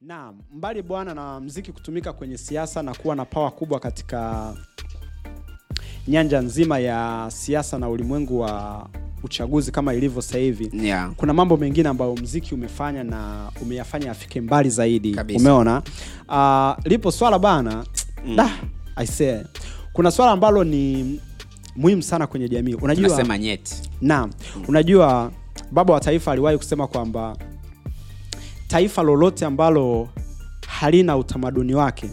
Naam, mbali bwana na mziki kutumika kwenye siasa na kuwa na pawa kubwa katika nyanja nzima ya siasa na ulimwengu wa uchaguzi kama ilivyo sasa hivi Yeah. kuna mambo mengine ambayo mziki umefanya na umeyafanya afike mbali zaidi Kabisa. umeona uh, lipo swala bana Mm. da I say kuna swala ambalo ni muhimu sana kwenye jamii unajua nyeti. Naam, unajua baba wa taifa aliwahi kusema kwamba taifa lolote ambalo halina utamaduni wake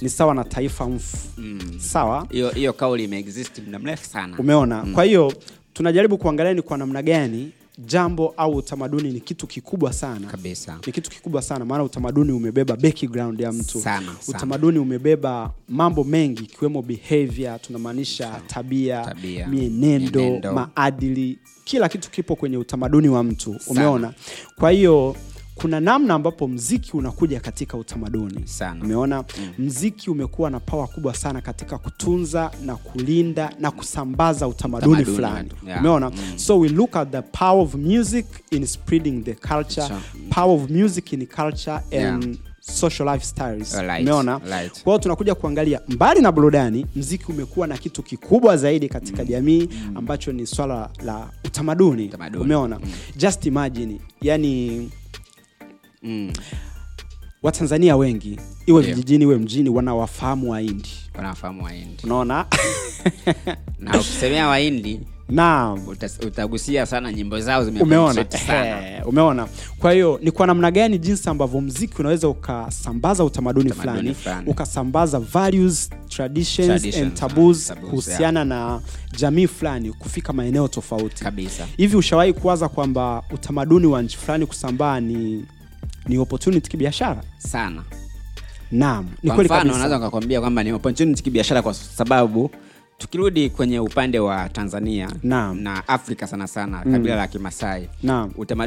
ni sawa na taifa mfu. Mm. Sawa, Hiyo hiyo kauli imeexist muda mrefu sana. umeona? Mm. Kwa hiyo tunajaribu kuangalia ni kwa namna gani jambo au utamaduni ni kitu kikubwa sana Kabisa. ni kitu kikubwa sana maana utamaduni umebeba background ya mtu Sana, sana. utamaduni umebeba mambo mengi ikiwemo behavior tunamaanisha tabia, Tabia, mienendo, mienendo. maadili kila kitu kipo kwenye utamaduni wa mtu umeona kwa hiyo kuna namna ambapo mziki unakuja katika utamaduni. Sana. umeona? Mziki umekuwa na pawa kubwa sana katika kutunza na kulinda na kusambaza utamaduni fulani. yeah. umeona? Mm. so we look at the power of music in spreading the culture. Sure. power of music in culture and Yeah. social lifestyles. Umeona? Kwa hiyo tunakuja kuangalia mbali na burudani mziki umekuwa na kitu kikubwa zaidi katika jamii ambacho ni swala la utamaduni, umeona? Just imagine yani Mm. watanzania wengi iwe yeah. vijijini iwe mjini wanawafahamu waindi Wahindi. unaona Na ukisemea Wahindi naam utagusia sana nyimbo zao umeona sana. Umeona kwa hiyo ni kwa namna gani jinsi ambavyo mziki unaweza ukasambaza utamaduni, Utamaduni fulani ukasambaza values traditions, Traditions, and taboos taboos, kuhusiana na jamii fulani kufika maeneo tofauti Kabisa. hivi ushawahi kuwaza kwamba utamaduni wa nchi fulani kusambaa ni ni opportunity kibiashara Sana. naam ni kweli kabisa naweza nikakwambia kwamba ni opportunity kibiashara kwa sababu tukirudi kwenye upande wa Tanzania Naam. na Afrika sana sana kabila la Kimasai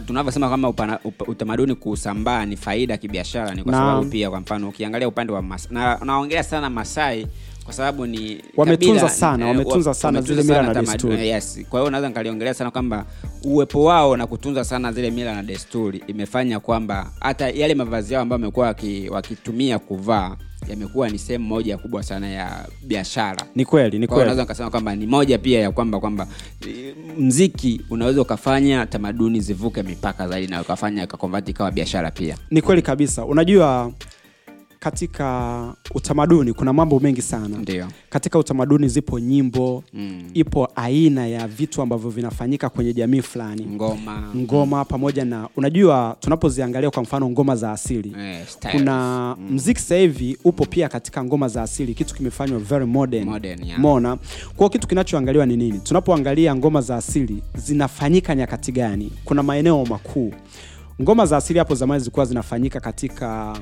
tunavyosema kwamba upana- utamaduni kusambaa ni faida kibiashara ni kwa Naam. sababu pia kwa mfano ukiangalia upande wa mas na naongelea sana Masai kwa sababu ni Wametunza kabila- sana, eh, wametunza wa- sana zile mila na desturi. yes. Kwa hiyo naweza nikaliongelea sana kwamba uwepo wao na kutunza sana zile mila na desturi imefanya kwamba hata yale mavazi yao ambayo wamekuwa wakitumia kuvaa yamekuwa ni sehemu moja kubwa sana ya biashara. Ni kweli ni kweli. naweza nikasema kwamba ni moja pia ya kwamba kwamba eh, mziki unaweza ukafanya tamaduni zivuke mipaka zaidi na ukafanya ikakonvati ikawa biashara pia. Ni kweli kabisa. Unajua katika utamaduni kuna mambo mengi sana. Ndiyo. katika utamaduni zipo nyimbo mm. ipo aina ya vitu ambavyo vinafanyika kwenye jamii fulani. Ngoma. Ngoma pamoja na unajua tunapoziangalia kwa mfano ngoma za asili. Eh, styles. kuna mziki sasa hivi upo pia katika ngoma za asili kitu kimefanywa very modern, Modern, yeah. mona kwao kitu kinachoangaliwa ni nini? Tunapoangalia ngoma za asili zinafanyika nyakati gani? Kuna maeneo makuu. Ngoma za asili hapo zamani zilikuwa zinafanyika katika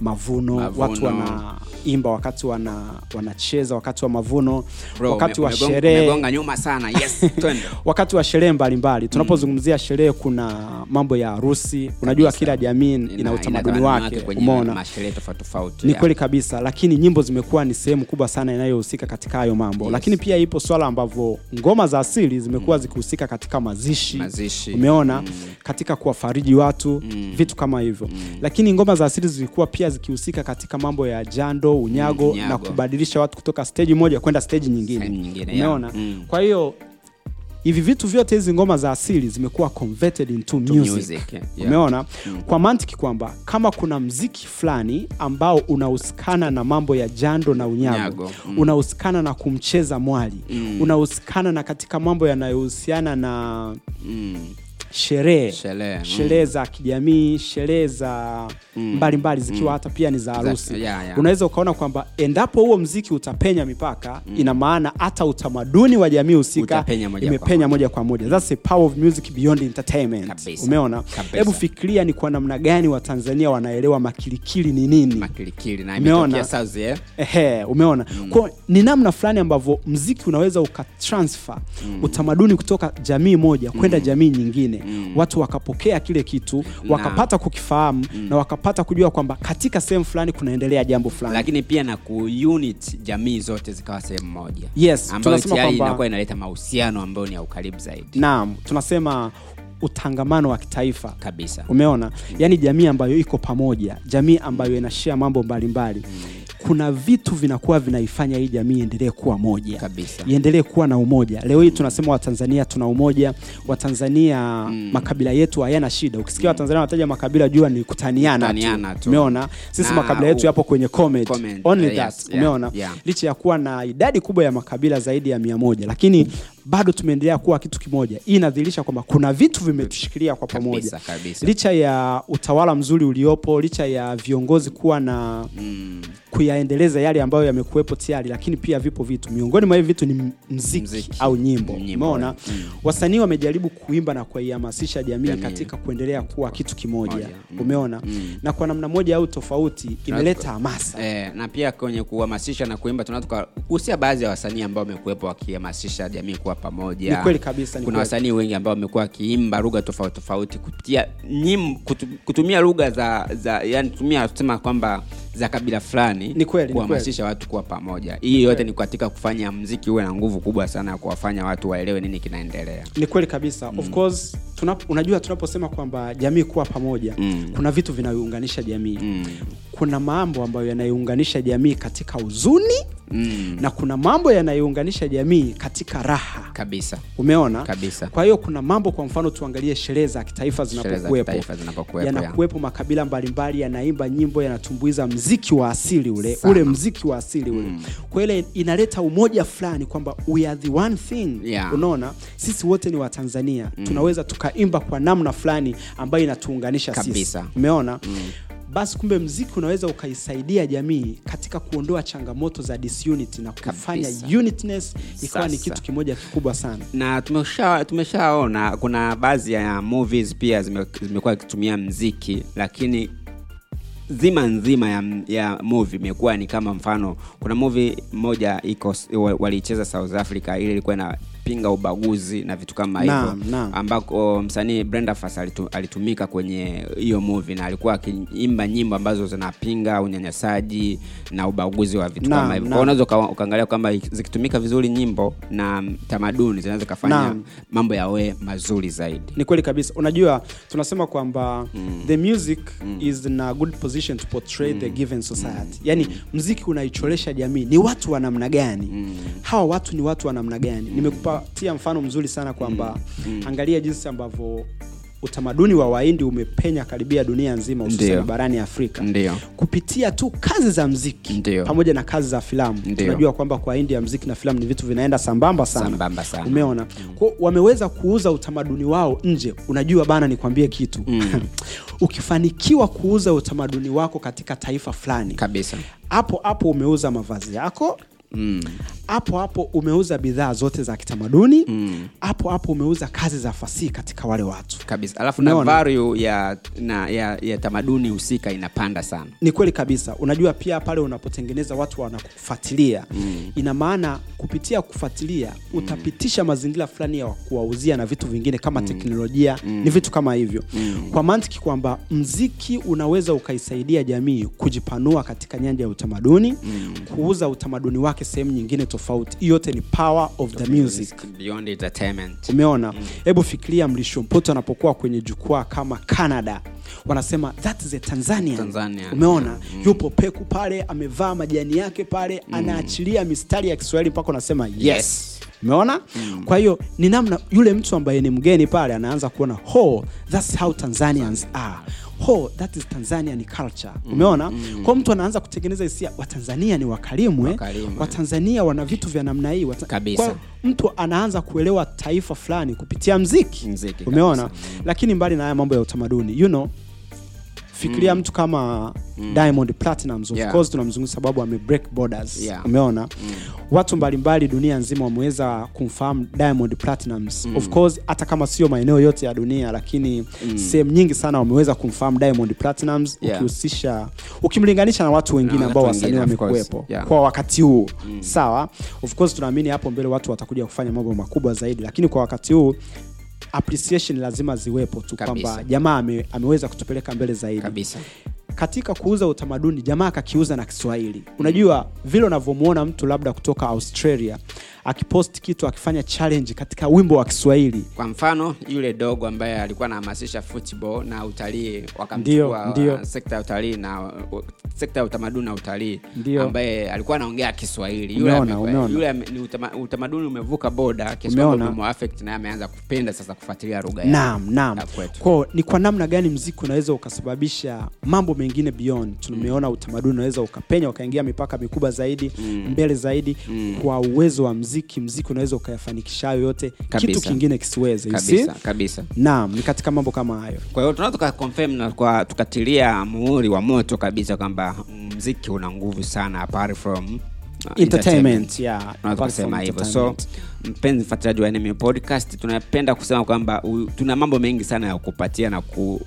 mavuno, Mavuno. watu wanaimba wakati wana wanacheza wakati wa mavuno Bro, wakati wa ume- umegonga- sherehe. nyuma sana. Yes wakati wa sherehe mbalimbali. Tunapozungumzia sherehe kuna mambo ya harusi. Unajua Kabisa. kila jamii ina, utamaduni wake. umeona? ni kweli kabisa lakini nyimbo zimekuwa ni sehemu kubwa sana inayohusika katika hayo mambo. Yes. lakini pia ipo swala ambavyo ngoma za asili zimekuwa zikihusika katika mazishi, Mazishi. umeona? Mm. katika kuwafariji watu Mm. vitu kama hivyo. Lakini ngoma za asili zilikuwa pia zikihusika katika mambo ya jando unyago, Mm, unyago. na kubadilisha watu kutoka stage moja kwenda stage nyingine, nyingine, umeona Mm. kwa hiyo hivi vitu vyote hizi ngoma za asili zimekuwa converted into music, music, yeah. umeona kwa mantiki kwamba kama kuna mziki fulani ambao unahusikana na mambo ya jando na unyago, Unyago, mm. unahusikana na kumcheza mwali Mm. unahusikana na katika mambo yanayohusiana na Mm. Sherehe. Sherehe, mm. za kijamii sherehe za mbalimbali zikiwa hata pia ni za harusi. yeah, yeah. unaweza ukaona kwamba endapo huo mziki utapenya mipaka ina maana hata utamaduni wa jamii husika imepenya moja. kwa moja. That's the power of music beyond entertainment. Kabisa. umeona? Hebu fikiria ni kwa namna gani watanzania wanaelewa makilikili ni nini. Makilikili na Umeona? South, eh? Ehe, umeona? Kwa ni namna fulani ambavyo mziki unaweza ukatransfer utamaduni kutoka jamii moja kwenda jamii nyingine watu wakapokea kile kitu wakapata kukifahamu na wakapata kujua kwamba katika sehemu fulani kunaendelea jambo fulani. Lakini pia na kuunit jamii zote zikawa sehemu moja. Yes, ambayo inaleta mahusiano ambayo ni ya ukaribu zaidi. Naam tunasema utangamano wa kitaifa. Kabisa. Umeona? Yaani jamii ambayo iko pamoja jamii ambayo inashia mambo mbalimbali kuna vitu vinakuwa vinaifanya hii jamii iendelee kuwa moja. Kabisa. Iendelee kuwa na umoja. Leo hii tunasema watanzania tuna umoja. Watanzania makabila yetu hayana shida. Ukisikia watanzania wanataja makabila jua ni kutaniana Kutaniana tu. Tu. umeona? Sisi Na makabila yetu yapo kwenye comment. Comment, Only yes, that. yeah, umeona? yeah. licha ya kuwa na idadi kubwa ya makabila zaidi ya mia moja lakini bado tumeendelea kuwa kitu kimoja. Hii inadhihirisha kwamba kuna vitu vimetushikilia kwa pamoja. licha ya utawala mzuri uliopo licha ya viongozi kuwa na mm. Kuyaendeleza yale ambayo yamekuwepo tayari lakini pia vipo vitu miongoni mwa hivi vitu ni mziki, Mziki. au nyimbo umeona mm. wasanii wamejaribu kuimba na kuihamasisha jamii Jamii. katika kuendelea kuwa kitu kimoja Moja, mm. umeona Mm. na kwa namna moja au tofauti imeleta hamasa Eh, na pia kwenye kuhamasisha na kuimba tunaweza tukagusia baadhi ya wasanii ambao wamekuwepo wakihamasisha jamii kuwa pamoja Ni kweli kabisa, ni kuna wasanii wengi ambao wamekuwa wakiimba lugha tofauti tofauti kupitia nyim, kutu, kutumia lugha za, za yani tumia tusema kwamba za kabila fulani Ni kweli, kuhamasisha watu kuwa pamoja. Hii yote ni katika kufanya mziki uwe na nguvu kubwa sana ya kuwafanya watu waelewe nini kinaendelea. Ni kweli kabisa. Of course tunap, unajua tunaposema kwamba jamii kuwa pamoja Mm. kuna vitu vinavyounganisha jamii. Mm. kuna mambo ambayo yanaiunganisha jamii katika huzuni Mm. na kuna mambo yanayounganisha jamii katika raha. Kabisa. Umeona? Kabisa. Kwa hiyo kuna mambo kwa mfano tuangalie sherehe za kitaifa zinapokuwepo. yanakuwepo makabila mbalimbali yanaimba nyimbo yanatumbuiza mziki wa asili ule Sama. ule mziki wa asili ule. Kwa ile inaleta umoja fulani kwamba we are the one thing. Yeah. unaona? Sisi wote ni watanzania tunaweza tukaimba kwa namna fulani ambayo inatuunganisha sisi. Umeona? Umeona basi kumbe mziki unaweza ukaisaidia jamii katika kuondoa changamoto za disunity na kufanya Kabisa. unitness ikawa ni kitu kimoja kikubwa sana na tumesha tumeshaona kuna baadhi ya movies pia zime- zimekuwa zikitumia mziki lakini zima nzima ya, ya movie imekuwa ni kama mfano kuna movie moja iko wa- waliicheza south africa ile ilikuwa inapinga ubaguzi na vitu kama hivyo ambako msanii brenda Fassie alitu, alitumika kwenye hiyo movie na alikuwa akiimba nyimbo ambazo zinapinga unyanyasaji na ubaguzi wa vitu Naam, kama hivyo. Kwa unaweza uka- ukaangalia kwamba zikitumika vizuri nyimbo na tamaduni zinaweza kufanya mambo yawe mazuri zaidi. Ni kweli kabisa. Unajua tunasema kwamba mm. the music mm. is in a good position to portray mm. the given society. Yani mziki unaicholesha jamii. Ni watu wa namna gani? Mm. hawa watu ni watu wa namna gani nimekupatia mfano mzuri sana kwamba mm. angalia jinsi ambavyo utamaduni wa waindi umepenya karibia dunia nzima hususan barani afrika. Ndiyo. kupitia tu kazi za mziki Ndiyo. pamoja na kazi za filamu. Tunajua kwamba kwa ya mziki na filamu ni vitu vinaenda sambamba sana. Sambamba sana. umeona? Kwa wameweza kuuza utamaduni wao nje. Unajua bana nikwambie kitu. Ukifanikiwa kuuza utamaduni wako katika taifa fulani kabisa. hapo hapo umeuza mavazi yako mm. hapo hapo umeuza bidhaa zote za kitamaduni hapo hapo umeuza kazi za fasihi katika wale watu kabisa alafu na value ya, na, ya, ya tamaduni husika inapanda sana ni kweli kabisa unajua pia pale unapotengeneza watu wanakufuatilia mm. ina maana kupitia kufuatilia mm. utapitisha mazingira fulani ya kuwauzia na vitu vingine kama mm. teknolojia mm. ni vitu kama hivyo mm. kwa mantiki kwamba mziki unaweza ukaisaidia jamii kujipanua katika nyanja ya utamaduni mm. kuuza utamaduni wake sehemu nyingine tofauti hiyo yote ni power of the music beyond entertainment umeona hebu fikiria mlisho mpoto anapokuwa kwenye jukwaa kama canada wanasema that is a tanzanian. Tanzania. umeona mm. yupo peku pale amevaa majani yake pale mm. anaachilia mistari ya kiswahili mpaka unasema yes, Yes. umeona mm. kwa hiyo ni namna yule mtu ambaye ni mgeni pale anaanza kuona ho thats how tanzanians are ho that is tanzanian culture umeona mm. kwa mtu anaanza kutengeneza hisia watanzania ni wakarimu eh? Watanzania wana vitu vya namna hii Wata- Kabisa. kwa mtu anaanza kuelewa taifa fulani kupitia mziki, Mziki, umeona kabisa. lakini mbali na haya mambo ya utamaduni you know fikiria mtu kama diamond platinums of Yeah. course tunamzungumza sababu ame break borders Yeah. umeona? Watu mbalimbali dunia nzima wameweza kumfahamu diamond platinums of course hata kama sio maeneo yote ya dunia lakini sehemu nyingi sana wameweza kumfahamu diamond platinums Yeah. ukihusisha ukimlinganisha na watu wengine no, ambao wasanii wamekuepo wamekuwepo Yeah. kwa wakati huu. Sawa? Of course tunaamini hapo mbele watu watakuja kufanya mambo makubwa zaidi lakini kwa wakati huu appreciation lazima ziwepo tu kwamba jamaa ame, ameweza kutupeleka mbele zaidi. Kabisa. Katika kuuza utamaduni jamaa akakiuza na kiswahili. Unajua vile unavyomwona mtu labda kutoka australia akipost kitu akifanya challenge katika wimbo wa kiswahili. Kwa mfano yule dogo ambaye alikuwa anahamasisha football na utalii wakamchukua uh, sekta ya utalii na uh, sekta ya utamaduni na utalii ambaye alikuwa anaongea kiswahili. Yule, Umeona, ame- umeona. yule ni utama, utamaduni umevuka boda Kiswahili naye ameanza kupenda sasa kufuatilia lugha yake naam naam. Kwa ni kwa namna gani mziki unaweza ukasababisha mambo mengine beyond? Tumeona utamaduni unaweza ukapenya ukaingia mipaka mikubwa zaidi Mm. mbele zaidi Mm. kwa uwezo wa mziki mziki unaweza ukayafanikisha hayo yote. Kitu kingine kisiweze kabisa kabisa. Naam ni katika mambo kama hayo. Kwa hiyo tunaweza tukaconfirm na kwa tukatilia muhuri wa moto kabisa kwamba mziki una nguvu sana apart from entertainment. Yeah. Tunaweza kusema hivyo. So mpenzi mfuatiliaji wa NMU podcast tunapenda kusema kwamba tuna mambo mengi sana ya kupatia na ku,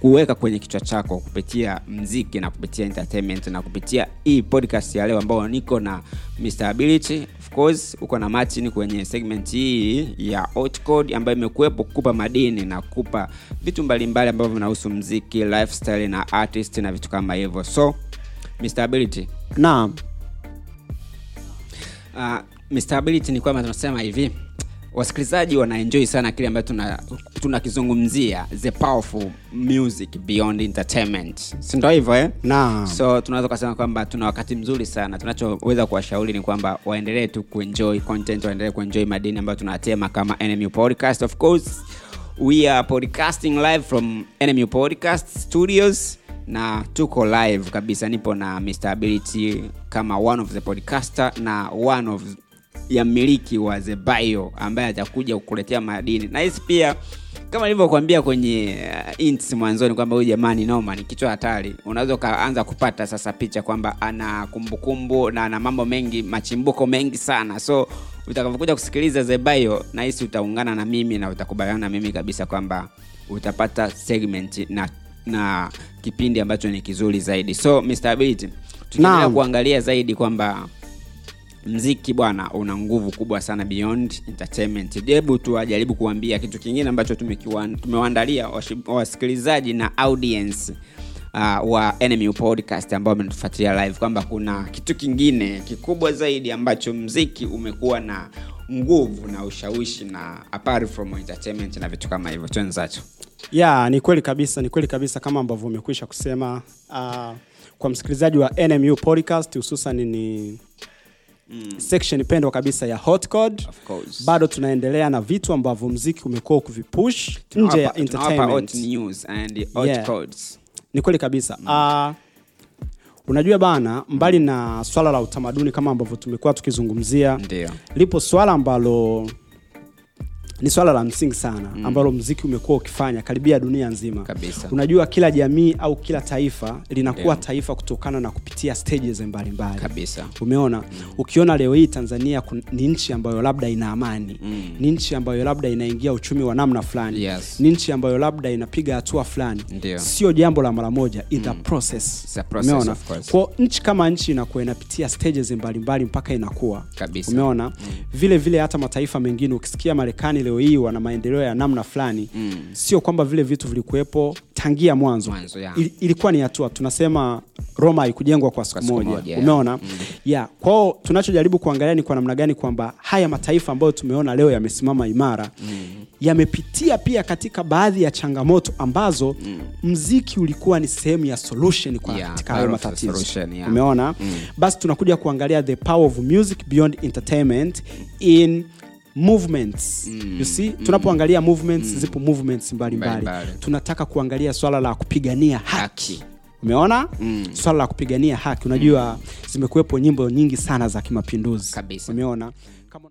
kuweka kwenye kichwa chako kupitia mziki na kupitia entertainment na kupitia hii podcast ya leo ambao niko na Mr. Ability of course uko na Martin kwenye segment hii ya Outcode ambayo imekuwepo kukupa madini na kupa vitu mbalimbali ambavyo vinahusu mziki lifestyle na artist na vitu kama hivyo. So Mr. Ability. Naam uh, Mr. Ability ni kwamba tunasema hivi wasikilizaji wanaenjoy sana kile ambacho tuna- tunakizungumzia the powerful music beyond entertainment sindo hivyo eh? so tunaweza ukasema kwamba tuna wakati mzuri sana tunachoweza kuwashauri ni kwamba waendelee tu kuenjoy content waendelee kuenjoy madini ambayo tunatema kama NMU podcast of course we are podcasting live from NMU podcast studios na tuko live kabisa nipo na Mr. Ability kama one of the podcaster na one of ya mmiliki wa The ambaye atakuja kukuletea madini na pia kama nilivyokuambia kwenye uh, mwanzoni kwamba huyu jamani noma ni kichwa hatari unaweza ukaanza kupata sasa picha kwamba ana kumbukumbu na ana mambo mengi machimbuko mengi sana so utakavyokuja kusikiliza The Bio nahisi utaungana na mimi na utakubaliana na mimi kabisa kwamba utapata segment na na kipindi ambacho ni kizuri zaidi so Mr. Tukiendelea kuangalia zaidi kwamba mziki bwana una nguvu kubwa sana beyond entertainment hebu tuwajaribu kuambia kitu kingine ambacho tumewaandalia wasikilizaji na audience uh, wa Enemy podcast ambao wametufuatilia live kwamba kuna kitu kingine kikubwa zaidi ambacho mziki umekuwa na nguvu na ushawishi na apart from entertainment na vitu kama hivyo. Twenzacho ya ni kweli kabisa ni kweli kabisa kama ambavyo umekwisha kusema. Uh, kwa msikilizaji wa nmu podcast hususan ni mm. section pendwa kabisa ya hot code bado tunaendelea na vitu ambavyo mziki umekuwa ukivipush nje ya tunawapa hot news and hot Yeah. codes ni kweli kabisa. Uh, unajua bana mbali na swala la utamaduni kama ambavyo tumekuwa tukizungumzia Ndiyo. lipo swala ambalo ni swala la msingi sana mm. ambalo mziki umekuwa ukifanya karibia dunia nzima. Kabisa. Unajua kila jamii au kila taifa linakuwa yeah. taifa kutokana na kupitia stages mbalimbali. Kabisa. Umeona? Ukiona leo hii tanzania ni nchi ambayo labda ina amani. Mm. ni nchi ambayo labda inaingia uchumi wa namna fulani. Yes. ni nchi ambayo labda inapiga hatua fulani. Sio jambo la mara moja a process. Process, umeona? of kwa nchi kama nchi inakuwa inapitia stages mbalimbali mpaka inakuwa. Kabisa. umeona? Vile vile hata mataifa mengine ukisikia marekani leo hii wana maendeleo ya namna fulani Mm. sio kwamba vile vitu vilikuwepo tangia mwanzo Mwanzo, yeah. Il, ilikuwa ni hatua tunasema roma haikujengwa kwa siku moja, yeah. umeona yeah. kwao tunachojaribu kuangalia ni kwa namna gani kwamba haya mataifa ambayo tumeona leo yamesimama imara mm. yamepitia pia katika baadhi ya changamoto ambazo mm. mziki ulikuwa ni sehemu ya solution kwa Yeah, katika hayo matatizo solution, yeah. umeona mm. basi tunakuja kuangalia the power of music beyond entertainment in movements. Mm. you see tunapoangalia movements mm. zipo movements mbalimbali. Tunataka kuangalia swala la kupigania haki, Haki. umeona? Mm. swala la kupigania haki. Unajua zimekuwepo nyimbo nyingi sana za kimapinduzi. Umeona